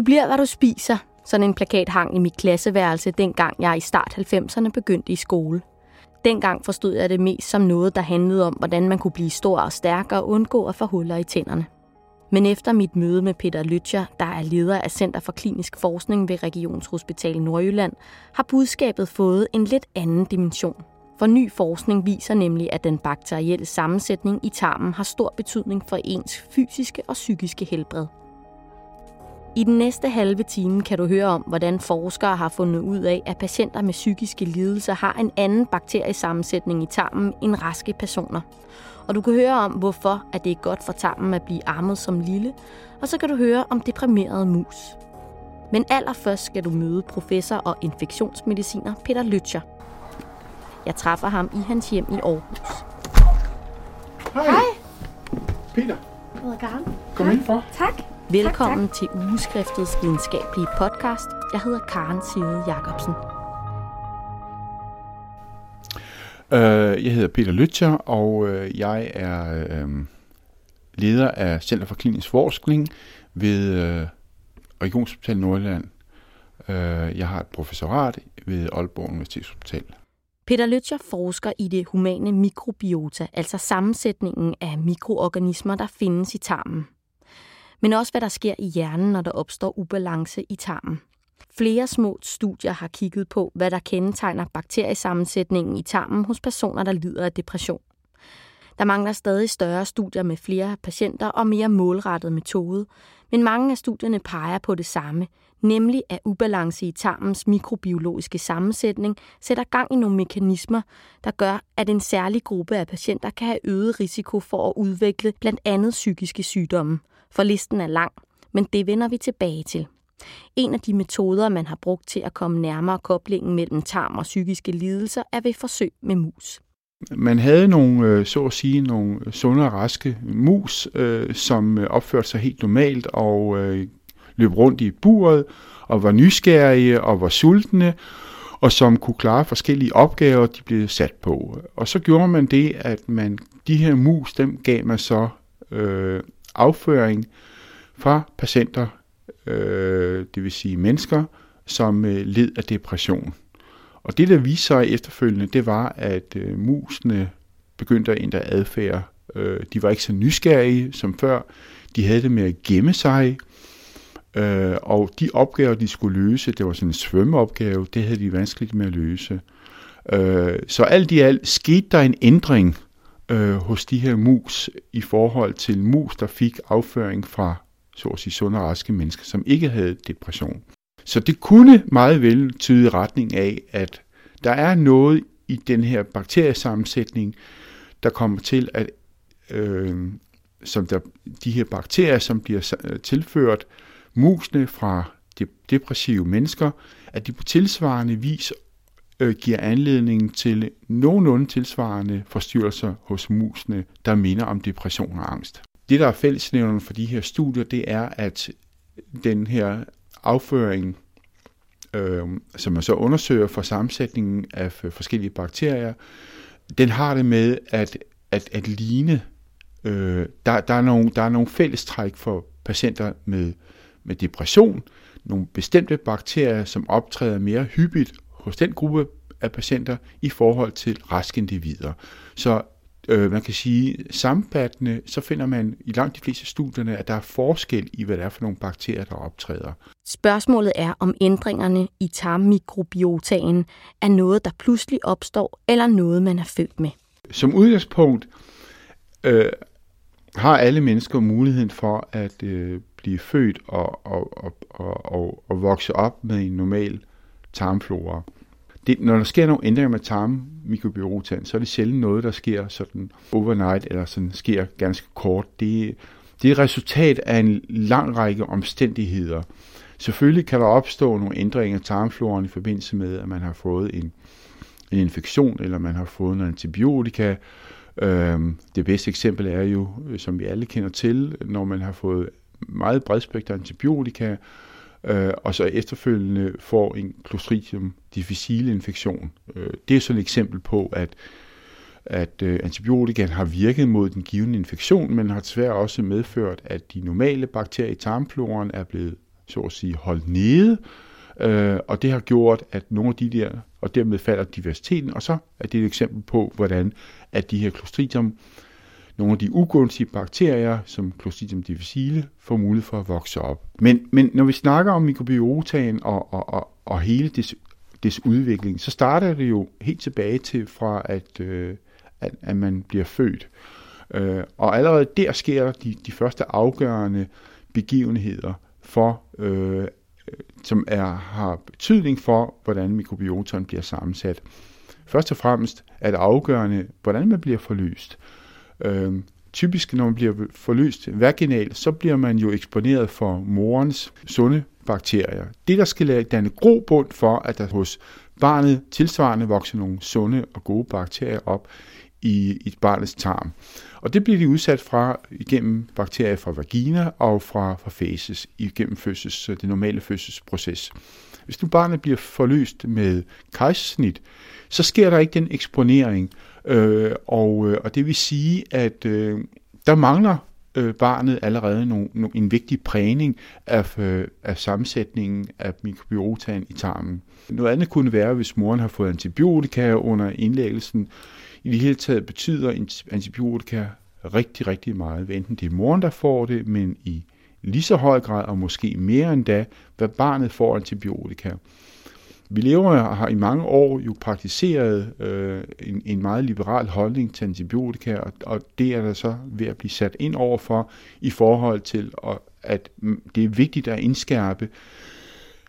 Du bliver, hvad du spiser. Sådan en plakat hang i mit klasseværelse, dengang jeg i start 90'erne begyndte i skole. Dengang forstod jeg det mest som noget, der handlede om, hvordan man kunne blive stor og stærk og undgå at få huller i tænderne. Men efter mit møde med Peter Lytcher, der er leder af Center for Klinisk Forskning ved Regionshospital Nordjylland, har budskabet fået en lidt anden dimension. For ny forskning viser nemlig, at den bakterielle sammensætning i tarmen har stor betydning for ens fysiske og psykiske helbred. I den næste halve time kan du høre om, hvordan forskere har fundet ud af, at patienter med psykiske lidelser har en anden bakteriesammensætning i tarmen end raske personer. Og du kan høre om, hvorfor at det er godt for tarmen at blive armet som lille, og så kan du høre om deprimerede mus. Men allerførst skal du møde professor og infektionsmediciner Peter Lytcher. Jeg træffer ham i hans hjem i Aarhus. Hej. Hej. Peter, Jeg hedder Karen. kom ind for. Tak. Velkommen tak, tak. til Ugeskriftets videnskabelige podcast. Jeg hedder Karen Side Jacobsen. Uh, jeg hedder Peter Lytcher, og uh, jeg er uh, leder af Center for Klinisk Forskning ved uh, Regionshospital Nordjylland. Uh, jeg har et professorat ved Aalborg Universitetshospital. Peter Lytcher forsker i det humane mikrobiota, altså sammensætningen af mikroorganismer, der findes i tarmen. Men også hvad der sker i hjernen, når der opstår ubalance i tarmen. Flere små studier har kigget på, hvad der kendetegner bakteriesammensætningen i tarmen hos personer, der lider af depression. Der mangler stadig større studier med flere patienter og mere målrettet metode, men mange af studierne peger på det samme, nemlig at ubalance i tarmens mikrobiologiske sammensætning sætter gang i nogle mekanismer, der gør, at en særlig gruppe af patienter kan have øget risiko for at udvikle blandt andet psykiske sygdomme. For listen er lang, men det vender vi tilbage til. En af de metoder, man har brugt til at komme nærmere koblingen mellem tarm og psykiske lidelser, er ved forsøg med mus. Man havde nogle, øh, så at sige, nogle sunde og raske mus, øh, som øh, opførte sig helt normalt og løb rundt i buret og var nysgerrige og var sultne, og som kunne klare forskellige opgaver, de blev sat på. Og så gjorde man det, at man de her mus, dem gav man så øh, afføring fra patienter, øh, det vil sige mennesker, som øh, led af depression. Og det, der viste sig efterfølgende, det var, at øh, musene begyndte at ændre adfærd. Øh, de var ikke så nysgerrige som før. De havde det med at gemme sig. Øh, og de opgaver, de skulle løse, det var sådan en svømmeopgave, det havde de vanskeligt med at løse. Øh, så alt i alt skete der en ændring øh, hos de her mus i forhold til mus, der fik afføring fra så at sige sunde og raske mennesker, som ikke havde depression. Så det kunne meget vel tyde i retning af, at der er noget i den her bakteriesammensætning, der kommer til at, øh, som der, de her bakterier, som bliver øh, tilført musene fra de depressive mennesker, at de på tilsvarende vis øh, giver anledning til nogenlunde tilsvarende forstyrrelser hos musene, der minder om depression og angst. Det, der er fællesnævneren for de her studier, det er, at den her afføring, øh, som man så undersøger for sammensætningen af øh, forskellige bakterier, den har det med at, at, at ligne. Øh, der, der, er nogle, der er nogle fællestræk for patienter med, med depression, nogle bestemte bakterier, som optræder mere hyppigt hos den gruppe af patienter i forhold til raske individer. Så øh, man kan sige, sammenfattende, så finder man i langt de fleste studierne, at der er forskel i, hvad det er for nogle bakterier, der optræder. Spørgsmålet er, om ændringerne i tarmmikrobiotaen er noget, der pludselig opstår, eller noget, man er født med. Som udgangspunkt øh, har alle mennesker muligheden for at øh, blive født og, og, og, og, og, og vokse op med en normal tarmflora. Det, når der sker nogle ændringer med tarmmikrobiota, så er det sjældent noget, der sker sådan overnight, eller sådan sker ganske kort. Det, det er et resultat af en lang række omstændigheder. Selvfølgelig kan der opstå nogle ændringer i tarmfloren i forbindelse med, at man har fået en, en infektion, eller man har fået noget antibiotika. Øhm, det bedste eksempel er jo, øh, som vi alle kender til, når man har fået meget bredspektret antibiotika, øh, og så efterfølgende får en Clostridium difficile infektion. Øh, det er sådan et eksempel på, at, at øh, antibiotika har virket mod den givende infektion, men har desværre også medført, at de normale bakterier i tarmfloren er blevet så at sige, holdt nede, øh, og det har gjort, at nogle af de der, og dermed falder diversiteten, og så er det et eksempel på, hvordan at de her Clostridium, nogle af de ugunstige bakterier, som Clostridium difficile, får mulighed for at vokse op. Men, men når vi snakker om mikrobiotaen og, og, og, og hele dets, dets udvikling, så starter det jo helt tilbage til fra, at, øh, at, at man bliver født. Øh, og allerede der sker der de, de første afgørende begivenheder for, øh, som er, har betydning for, hvordan mikrobiotaen bliver sammensat. Først og fremmest er det afgørende, hvordan man bliver forløst. Øh, Øhm, typisk, når man bliver forløst vaginalt, så bliver man jo eksponeret for morens sunde bakterier. Det, der skal danne grobund for, at der hos barnet tilsvarende vokser nogle sunde og gode bakterier op i, i barnets tarm. Og det bliver de udsat fra igennem bakterier fra vagina og fra, fra fæses igennem fødsels, øh, det normale fødselsproces. Hvis nu barnet bliver forløst med kejsersnit, så sker der ikke den eksponering, øh, og, øh, og det vil sige, at øh, der mangler øh, barnet allerede no, no, en vigtig prægning af, øh, af sammensætningen af mikrobiotaen i tarmen. Noget andet kunne være, hvis moren har fået antibiotika under indlæggelsen, i det hele taget betyder antibiotika rigtig, rigtig meget. Enten det er moren, der får det, men i lige så høj grad, og måske mere end da, hvad barnet får antibiotika. Vi lever og har i mange år jo praktiseret øh, en, en meget liberal holdning til antibiotika, og, og det er der så ved at blive sat ind over for i forhold til, at det er vigtigt at indskærpe,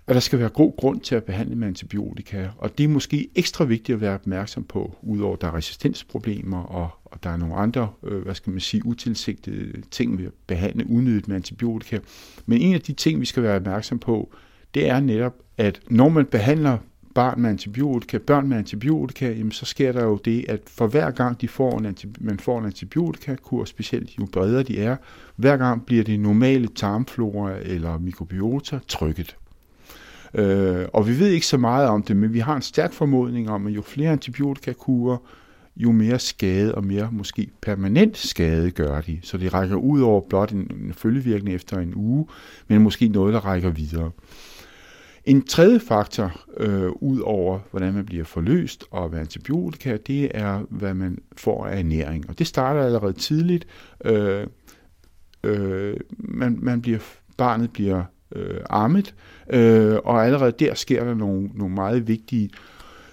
at der skal være god grund til at behandle med antibiotika. Og det er måske ekstra vigtigt at være opmærksom på, udover at der er resistensproblemer, og, og der er nogle andre, øh, hvad skal man sige, utilsigtede ting ved at behandle unødigt med antibiotika. Men en af de ting, vi skal være opmærksom på, det er netop, at når man behandler barn med antibiotika, børn med antibiotika, jamen så sker der jo det, at for hver gang de får en man får en antibiotikakur, specielt jo bredere de er, hver gang bliver det normale tarmflora eller mikrobiota trykket. Øh, og vi ved ikke så meget om det, men vi har en stærk formodning om, at jo flere antibiotikakurer, jo mere skade og mere måske permanent skade gør de. Så det rækker ud over blot en, en følgevirkning efter en uge, men måske noget, der rækker videre. En tredje faktor, øh, ud over hvordan man bliver forløst og hvad antibiotika, det er, hvad man får af ernæring. Og det starter allerede tidligt. Øh, øh, man, man bliver, barnet bliver øh, ammet, øh, og allerede der sker der nogle, nogle meget vigtige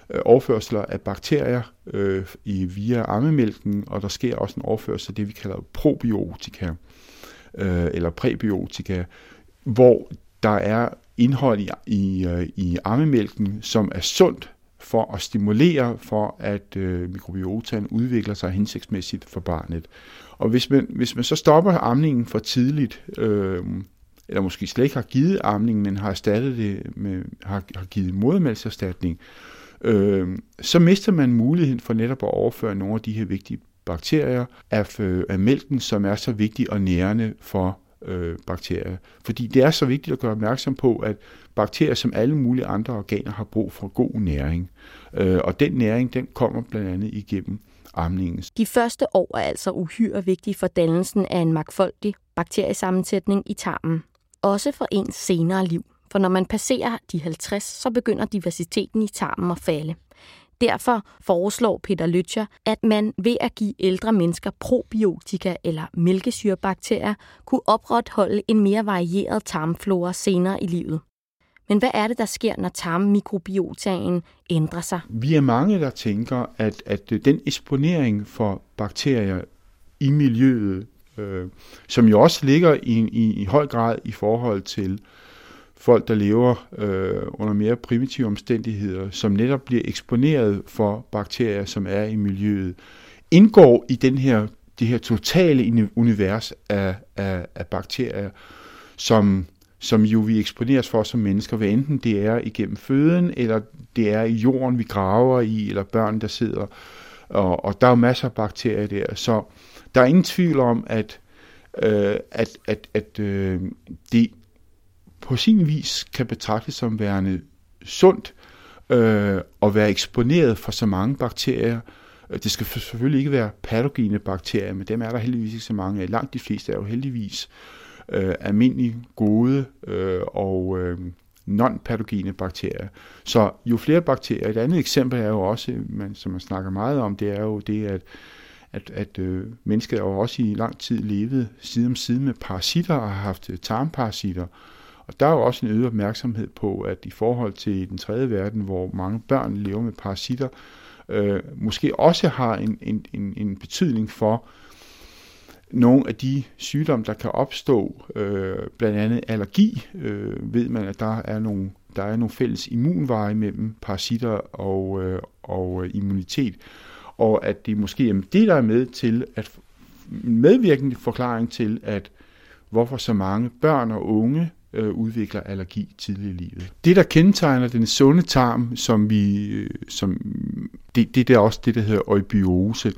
øh, overførsler af bakterier øh, i, via ammemælken, og der sker også en overførsel af det, vi kalder probiotika, øh, eller præbiotika, hvor der er indhold i, i, øh, i ammemælken, som er sundt for at stimulere for, at øh, mikrobiotaen udvikler sig hensigtsmæssigt for barnet. Og hvis man, hvis man så stopper amningen for tidligt, øh, eller måske slet ikke har givet amning, men har erstattet det med, har, har givet modermælserstatning, øh, så mister man muligheden for netop at overføre nogle af de her vigtige bakterier af, øh, af mælken, som er så vigtig og nærende for øh, bakterier. Fordi det er så vigtigt at gøre opmærksom på, at bakterier som alle mulige andre organer har brug for god næring. Øh, og den næring, den kommer blandt andet igennem amningen. De første år er altså uhyre vigtige for dannelsen af en magtfoldig bakteriesammensætning i tarmen også for ens senere liv. For når man passerer de 50, så begynder diversiteten i tarmen at falde. Derfor foreslår Peter Lytcher, at man ved at give ældre mennesker probiotika eller mælkesyrebakterier kunne opretholde en mere varieret tarmflora senere i livet. Men hvad er det, der sker, når tarmmikrobiotaen ændrer sig? Vi er mange, der tænker, at, at den eksponering for bakterier i miljøet øh, som jo også ligger i, i, i høj grad i forhold til folk, der lever øh, under mere primitive omstændigheder, som netop bliver eksponeret for bakterier, som er i miljøet, indgår i den her, det her totale univers af, af, af bakterier, som, som jo vi eksponeres for som mennesker, hvad enten det er igennem føden, eller det er i jorden, vi graver i, eller børn, der sidder. Og, og der er jo masser af bakterier der. Så der er ingen tvivl om, at, øh, at, at, at øh, det på sin vis kan betragtes som værende sundt øh, at være eksponeret for så mange bakterier. Det skal selvfølgelig ikke være patogene bakterier, men dem er der heldigvis ikke så mange af. Langt de fleste er jo heldigvis øh, almindelige, gode øh, og øh, non-patogene bakterier. Så jo flere bakterier, et andet eksempel er jo også, man, som man snakker meget om, det er jo det, at at, at øh, mennesker jo også i lang tid levet side om side med parasitter og har haft øh, tarmparasitter. Og der er jo også en øget opmærksomhed på, at i forhold til den tredje verden, hvor mange børn lever med parasitter, øh, måske også har en, en, en, en betydning for nogle af de sygdomme, der kan opstå, øh, blandt andet allergi, øh, ved man, at der er nogle, der er nogle fælles immunveje mellem parasitter og, øh, og øh, immunitet, og at det måske er det, der er med til at medvirkende forklaring til, at hvorfor så mange børn og unge øh, udvikler allergi tidligt i livet. Det, der kendetegner den sunde tarm, som vi, øh, som, det, det, der er også det, der hedder eubiose,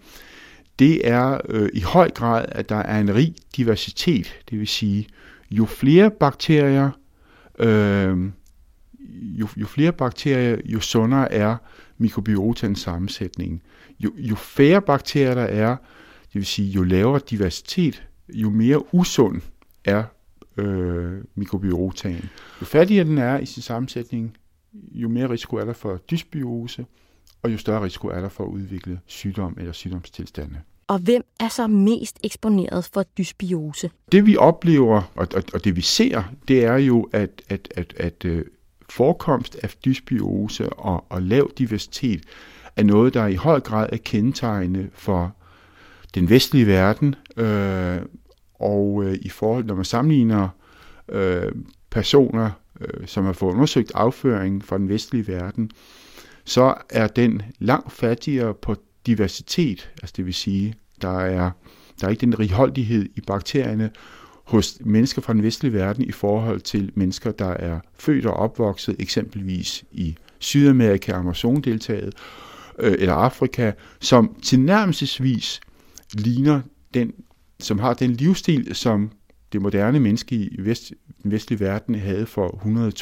det er øh, i høj grad, at der er en rig diversitet. Det vil sige, jo flere bakterier, øh, jo, jo flere bakterier, jo sundere er mikrobiotans sammensætning. Jo, jo færre bakterier der er, det vil sige, jo lavere diversitet, jo mere usund er øh, mikrobiotaen. Jo fattigere den er i sin sammensætning, jo mere risiko er der for dysbiose, og jo større risiko er der for at udvikle sygdom eller sygdomstilstande. Og hvem er så mest eksponeret for dysbiose? Det vi oplever, og, og, og det vi ser, det er jo, at, at, at, at uh, forekomst af dysbiose og, og lav diversitet er noget, der i høj grad er kendetegnende for den vestlige verden, øh, og øh, i forhold, når man sammenligner øh, personer, øh, som har fået undersøgt afføring fra den vestlige verden, så er den langt fattigere på diversitet, altså det vil sige, der er, der er ikke den righoldighed i bakterierne hos mennesker fra den vestlige verden i forhold til mennesker, der er født og opvokset eksempelvis i Sydamerika, Amazon-deltaget, øh, eller Afrika, som tilnærmelsesvis ligner den, som har den livsstil, som det moderne menneske i vest, den vestlige verden havde for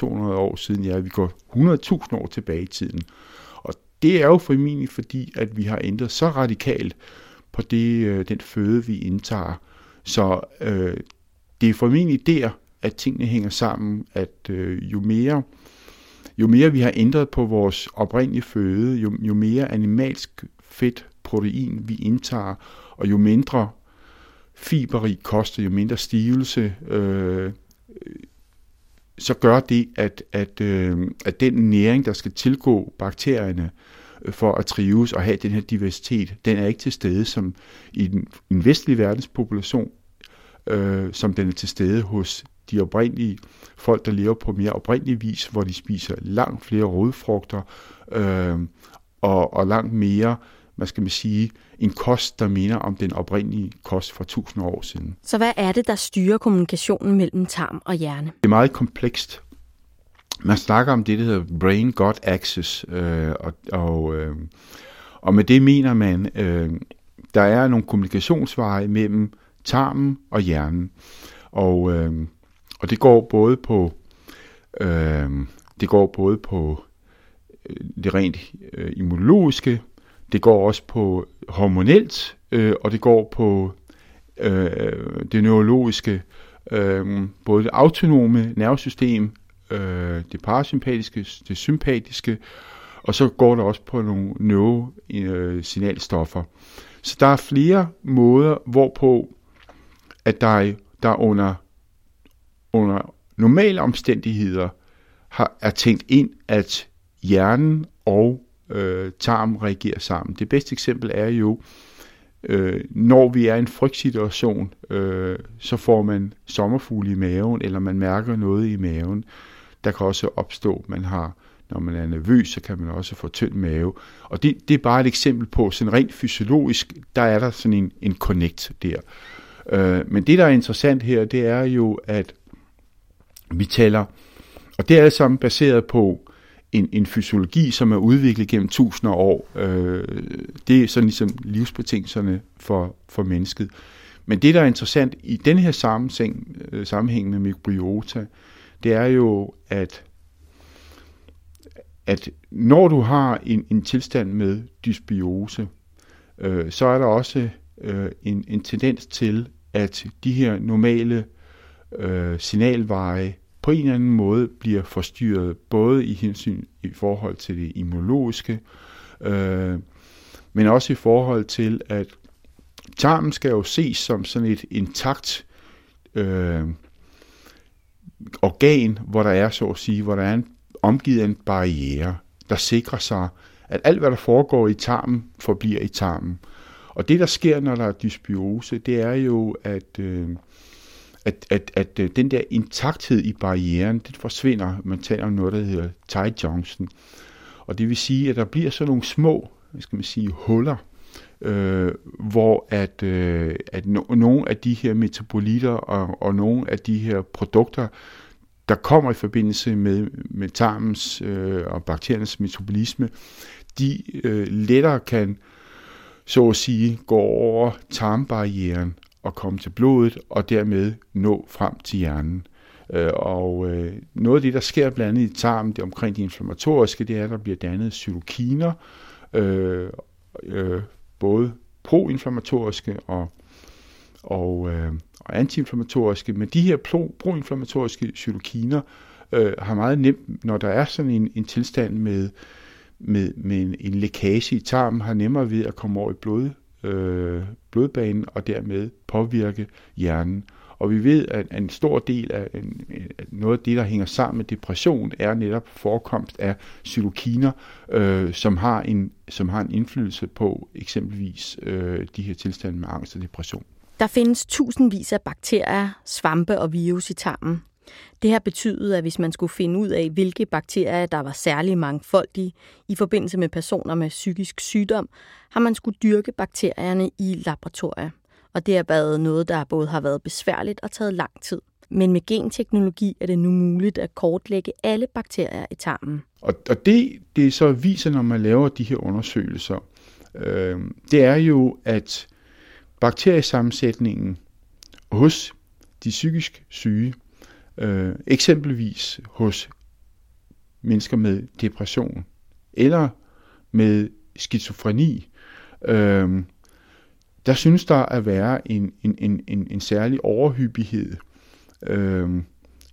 100-200 år siden. Ja, vi går 100.000 år tilbage i tiden. Og det er jo formentlig fordi, at vi har ændret så radikalt på det, øh, den føde, vi indtager. Så øh, det er formentlig der, at tingene hænger sammen, at øh, jo mere jo mere vi har ændret på vores oprindelige føde, jo, jo mere animalsk fedt, protein vi indtager, og jo mindre fiberrig kost, jo mindre stivelse, øh, så gør det, at, at, øh, at den næring, der skal tilgå bakterierne øh, for at trives og have den her diversitet, den er ikke til stede som i den, i den vestlige verdenspopulation, øh, som den er til stede hos de oprindelige folk, der lever på mere oprindelig vis, hvor de spiser langt flere rodfrugter øh, og, og langt mere, hvad skal man sige, en kost, der minder om den oprindelige kost fra tusind år siden. Så hvad er det, der styrer kommunikationen mellem tarm og hjerne? Det er meget komplekst. Man snakker om det, der hedder brain-gut axis, øh, og, og, øh, og med det mener man, øh, der er nogle kommunikationsveje mellem tarmen og hjernen. Og øh, og det går både på øh, det går både på øh, det rent øh, immunologiske, det går også på hormonelt, øh, og det går på øh, det neurologiske, øh, både det autonome nervesystem, øh, det parasympatiske, det sympatiske, og så går der også på nogle neurosignalstoffer. Så der er flere måder, hvorpå at der, der under under normale omstændigheder har, er tænkt ind, at hjernen og øh, tarm reagerer sammen. Det bedste eksempel er jo, øh, når vi er i en frygtsituation, øh, så får man sommerfugle i maven, eller man mærker noget i maven. Der kan også opstå, man har, når man er nervøs, så kan man også få tynd mave. Og det, det er bare et eksempel på, sådan rent fysiologisk, der er der sådan en, en connect der. Øh, men det, der er interessant her, det er jo, at vi taler, og det er alt sammen baseret på en, en fysiologi, som er udviklet gennem tusinder af år. Øh, det er sådan ligesom livsbetingelserne for, for mennesket. Men det, der er interessant i den her sammenhæng, øh, sammenhæng med mikrobiota, det er jo, at, at når du har en, en tilstand med dysbiose, øh, så er der også øh, en, en tendens til, at de her normale øh, signalveje på en eller anden måde bliver forstyrret, både i hensyn i forhold til det immunologiske, øh, men også i forhold til, at tarmen skal jo ses som sådan et intakt øh, organ, hvor der er, så at sige, hvor der er en, omgivet af en barriere, der sikrer sig, at alt, hvad der foregår i tarmen, forbliver i tarmen. Og det, der sker, når der er dysbiose, det er jo, at, øh, at, at, at øh, den der intakthed i barrieren, det forsvinder. Man taler om noget, der hedder tight junction. Og det vil sige, at der bliver så nogle små, hvad skal man sige, huller, øh, hvor at, øh, at no, nogle af de her metabolitter og, og nogle af de her produkter, der kommer i forbindelse med, med tarmens øh, og bakteriernes metabolisme, de øh, lettere kan, så at sige, gå over tarmbarrieren og komme til blodet og dermed nå frem til hjernen. Øh, og øh, noget af det, der sker blandt andet i tarmen, det omkring de inflammatoriske, det er, at der bliver dannet cytokiner, øh, øh, både proinflammatoriske og, og, øh, og antiinflammatoriske, men de her pro, proinflammatoriske cytokiner øh, har meget nemt, når der er sådan en, en tilstand med, med, med en, en lækage i tarmen, har nemmere ved at komme over i blod, øh, blodbanen og dermed påvirke hjernen. Og vi ved, at en stor del af en, noget af det, der hænger sammen med depression, er netop forekomst af cytokiner, øh, som, har en, som har en indflydelse på eksempelvis øh, de her tilstande med angst og depression. Der findes tusindvis af bakterier, svampe og virus i tarmen. Det har betydet, at hvis man skulle finde ud af, hvilke bakterier, der var særlig mangfoldige i forbindelse med personer med psykisk sygdom, har man skulle dyrke bakterierne i laboratorier og det har været noget, der både har været besværligt og taget lang tid. Men med genteknologi er det nu muligt at kortlægge alle bakterier i tarmen. Og, og det, det så viser, når man laver de her undersøgelser, øh, det er jo, at bakteriesammensætningen hos de psykisk syge, øh, eksempelvis hos mennesker med depression eller med skizofreni, øh, der synes der at være en, en, en, en, en særlig overhyppighed, øh,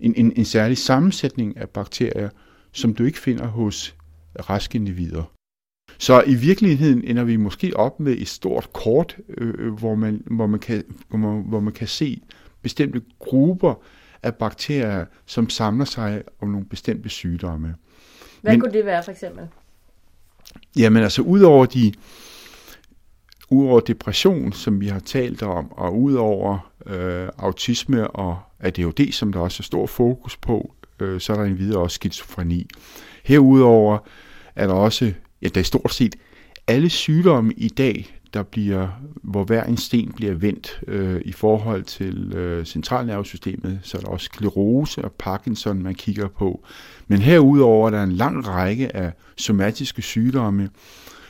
en, en, en særlig sammensætning af bakterier, som du ikke finder hos raske individer. Så i virkeligheden ender vi måske op med et stort kort, øh, øh hvor, man, hvor, man kan, hvor, man, hvor man kan se bestemte grupper af bakterier, som samler sig om nogle bestemte sygdomme. Hvad Men, kunne det være for eksempel? Jamen altså, udover de, udover depression, som vi har talt om, og udover øh, autisme og ADHD, som der også er stor fokus på, øh, så er der en videre også skizofreni. Herudover er der også, ja, der er stort set alle sygdomme i dag, der bliver, hvor hver en sten bliver vendt øh, i forhold til øh, centralnervesystemet, så er der også sklerose og Parkinson, man kigger på. Men herudover er der en lang række af somatiske sygdomme,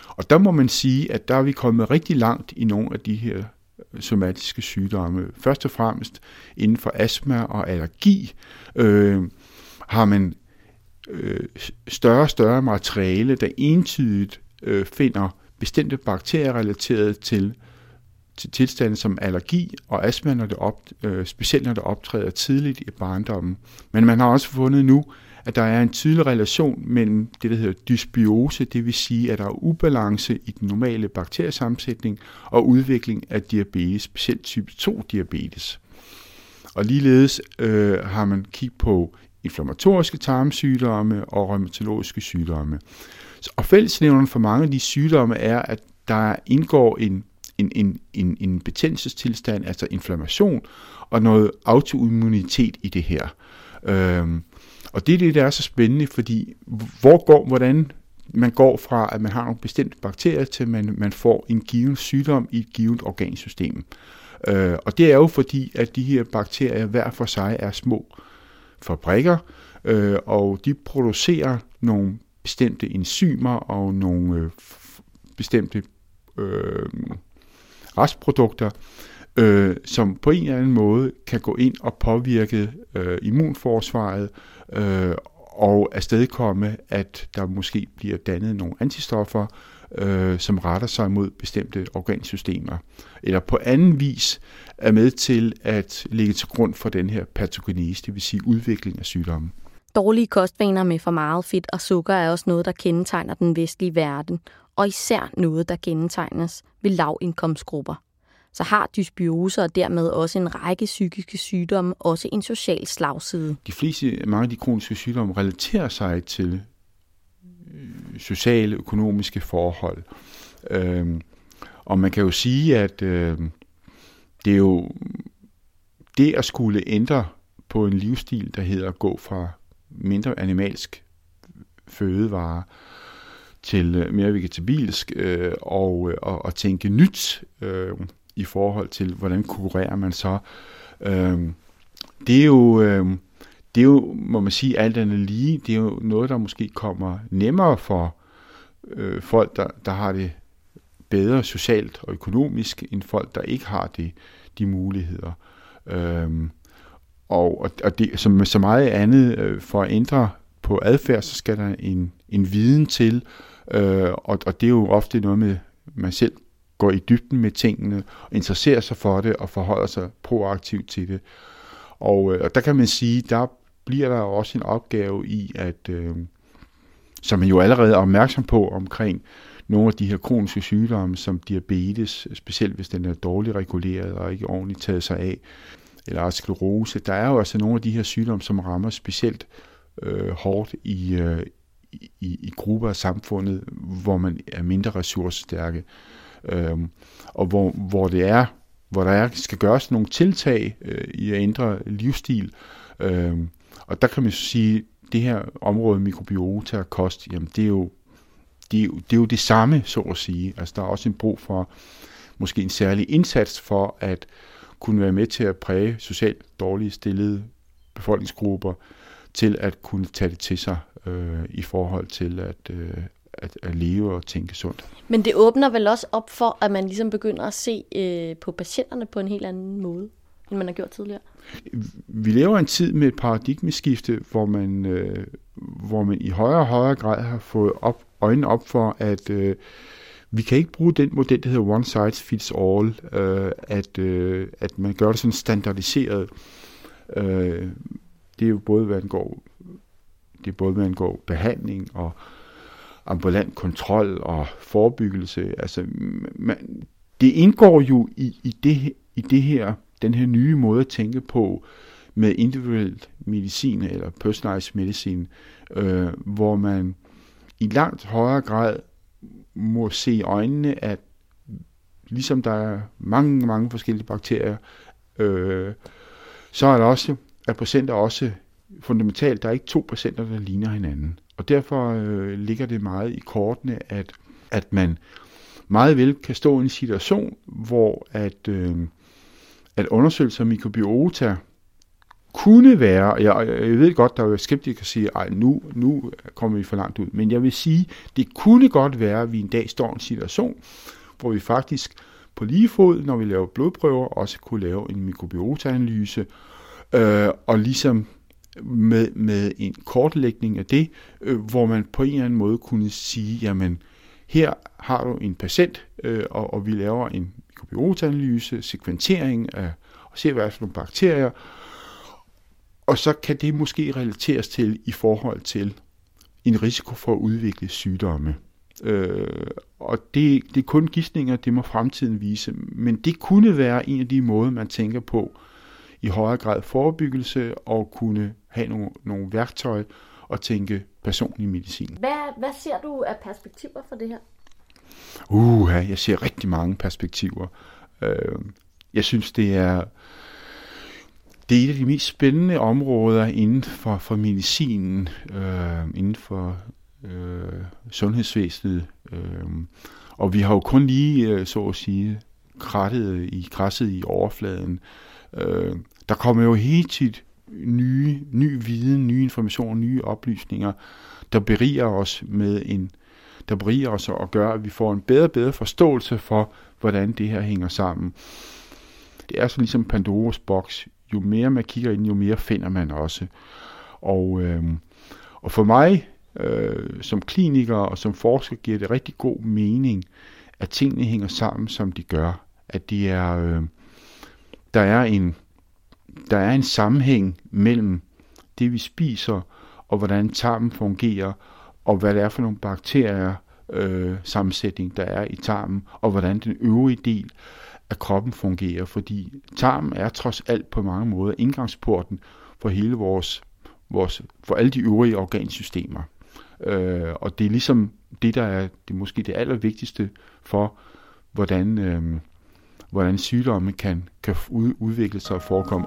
og der må man sige, at der er vi kommet rigtig langt i nogle af de her øh, somatiske sygdomme. Først og fremmest inden for astma og allergi øh, har man øh, større og større materiale, der entydigt øh, finder bestemte bakterier relateret til, til tilstande som allergi og astma, når det op, øh, specielt når det optræder tidligt i barndommen. Men man har også fundet nu, at der er en tydelig relation mellem det, der hedder dysbiose, det vil sige, at der er ubalance i den normale bakteriesammensætning og udvikling af diabetes, specielt type 2-diabetes. Og ligeledes øh, har man kigget på inflammatoriske tarmsygdomme og rheumatologiske sygdomme. Og fællesnævneren for mange af de sygdomme er, at der indgår en, en, en, en, en betændelsestilstand, altså inflammation, og noget autoimmunitet i det her. Øhm, og det er det, der er så spændende, fordi hvor går, hvordan man går fra, at man har nogle bestemte bakterier, til man, man får en given sygdom i et givet organsystem. Øh, og det er jo fordi, at de her bakterier hver for sig er små fabrikker, øh, og de producerer nogle bestemte enzymer og nogle øh, bestemte øh, restprodukter, øh, som på en eller anden måde kan gå ind og påvirke øh, immunforsvaret øh, og afstedkomme, at der måske bliver dannet nogle antistoffer, øh, som retter sig mod bestemte organsystemer, eller på anden vis er med til at ligge til grund for den her patogenese, det vil sige udvikling af sygdommen. Dårlige kostvaner med for meget fedt og sukker er også noget, der kendetegner den vestlige verden, og især noget, der kendetegnes ved lavindkomstgrupper. Så har dysbiose og dermed også en række psykiske sygdomme også en social slagside. De fleste, mange af de kroniske sygdomme relaterer sig til øh, sociale, økonomiske forhold. Øhm, og man kan jo sige, at øh, det er jo det at skulle ændre på en livsstil, der hedder at gå fra mindre animalsk fødevare til øh, mere vegetabilsk øh, og, øh, og, og tænke nyt øh, i forhold til, hvordan konkurrerer man så. Øh, det er jo... Øh, det er jo, må man sige, alt andet lige, det er jo noget, der måske kommer nemmere for øh, folk, der, der har det bedre socialt og økonomisk, end folk, der ikke har det, de muligheder. Øhm, og, og det, som med så meget andet, øh, for at ændre på adfærd, så skal der en, en viden til, øh, og, og det er jo ofte noget med, man selv går i dybden med tingene, interesserer sig for det, og forholder sig proaktivt til det. Og, øh, og der kan man sige, der bliver der også en opgave i, at øh, som man jo allerede er opmærksom på omkring nogle af de her kroniske sygdomme, som diabetes, specielt hvis den er dårligt reguleret og ikke ordentligt taget sig af, eller sklerose. Der er jo altså nogle af de her sygdomme, som rammer specielt øh, hårdt i, øh, i, i grupper af samfundet, hvor man er mindre ressourcestærke, øh, og hvor, hvor det er, hvor der er, skal gøres nogle tiltag øh, i at ændre livsstil. Øh, og der kan man sige, det her område mikrobiota og kost, jamen det er jo det er, jo, det er jo det samme, så at sige. Altså der er også en brug for måske en særlig indsats for at kunne være med til at præge socialt dårligt stillede befolkningsgrupper til at kunne tage det til sig øh, i forhold til at, øh, at, at leve og tænke sundt. Men det åbner vel også op for, at man ligesom begynder at se øh, på patienterne på en helt anden måde, end man har gjort tidligere? Vi lever en tid med et paradigmeskifte, hvor man, øh, hvor man i højere og højere grad har fået op, øjnene op for, at øh, vi kan ikke bruge den model, der hedder one size fits all, øh, at, øh, at man gør det sådan standardiseret. Øh, det er jo både, hvad angår, det er både, hvad angår behandling og ambulant kontrol og forebyggelse. Altså, man, det indgår jo i, i, det, i det her, den her nye måde at tænke på med individuel medicin eller personalized medicine, øh, hvor man i langt højere grad må se i øjnene, at ligesom der er mange, mange forskellige bakterier, øh, så er der også, at procenter også fundamentalt, der er ikke to patienter, der ligner hinanden. Og derfor øh, ligger det meget i kortene, at, at man meget vel kan stå i en situation, hvor at, øh, at undersøgelser af mikrobiota kunne være, jeg, jeg ved godt, der er skeptikere, der siger, at nu, nu kommer vi for langt ud, men jeg vil sige, det kunne godt være, at vi en dag står i en situation, hvor vi faktisk på lige fod, når vi laver blodprøver, også kunne lave en mikrobiotaanalyse, øh, og ligesom med, med en kortlægning af det, øh, hvor man på en eller anden måde kunne sige, jamen, her har du en patient, øh, og, og vi laver en mikrobiotaanalyse, sekventering af, og ser, hvad er for nogle bakterier, og så kan det måske relateres til i forhold til en risiko for at udvikle sygdomme. Øh, og det, det er kun gidsninger, det må fremtiden vise. Men det kunne være en af de måder, man tænker på i højere grad forebyggelse og kunne have nogle, nogle værktøjer og tænke personlig medicin. Hvad, hvad ser du af perspektiver for det her? Uh, jeg ser rigtig mange perspektiver. Øh, jeg synes, det er det er et af de mest spændende områder inden for, for medicinen, øh, inden for øh, sundhedsvæsenet. Øh, og vi har jo kun lige, øh, så at sige, krattet i, krasset i overfladen. Øh, der kommer jo helt tit nye, ny viden, nye information, nye oplysninger, der beriger os med en, der beriger os og gør, at vi får en bedre og bedre forståelse for, hvordan det her hænger sammen. Det er så ligesom Pandoras boks jo mere man kigger ind, jo mere finder man også. Og, øh, og for mig øh, som kliniker og som forsker giver det rigtig god mening, at tingene hænger sammen, som de gør. At de er, øh, der, er en, der er en sammenhæng mellem det, vi spiser, og hvordan tarmen fungerer, og hvad det er for nogle bakterier, øh, sammensætning, der er i tarmen, og hvordan den øvrige del at kroppen fungerer, fordi tarmen er trods alt på mange måder indgangsporten for hele vores, vores for alle de øvrige organsystemer. Øh, og det er ligesom det, der er det er måske det allervigtigste for, hvordan, øh, hvordan sygdomme kan, kan udvikle sig og forekomme.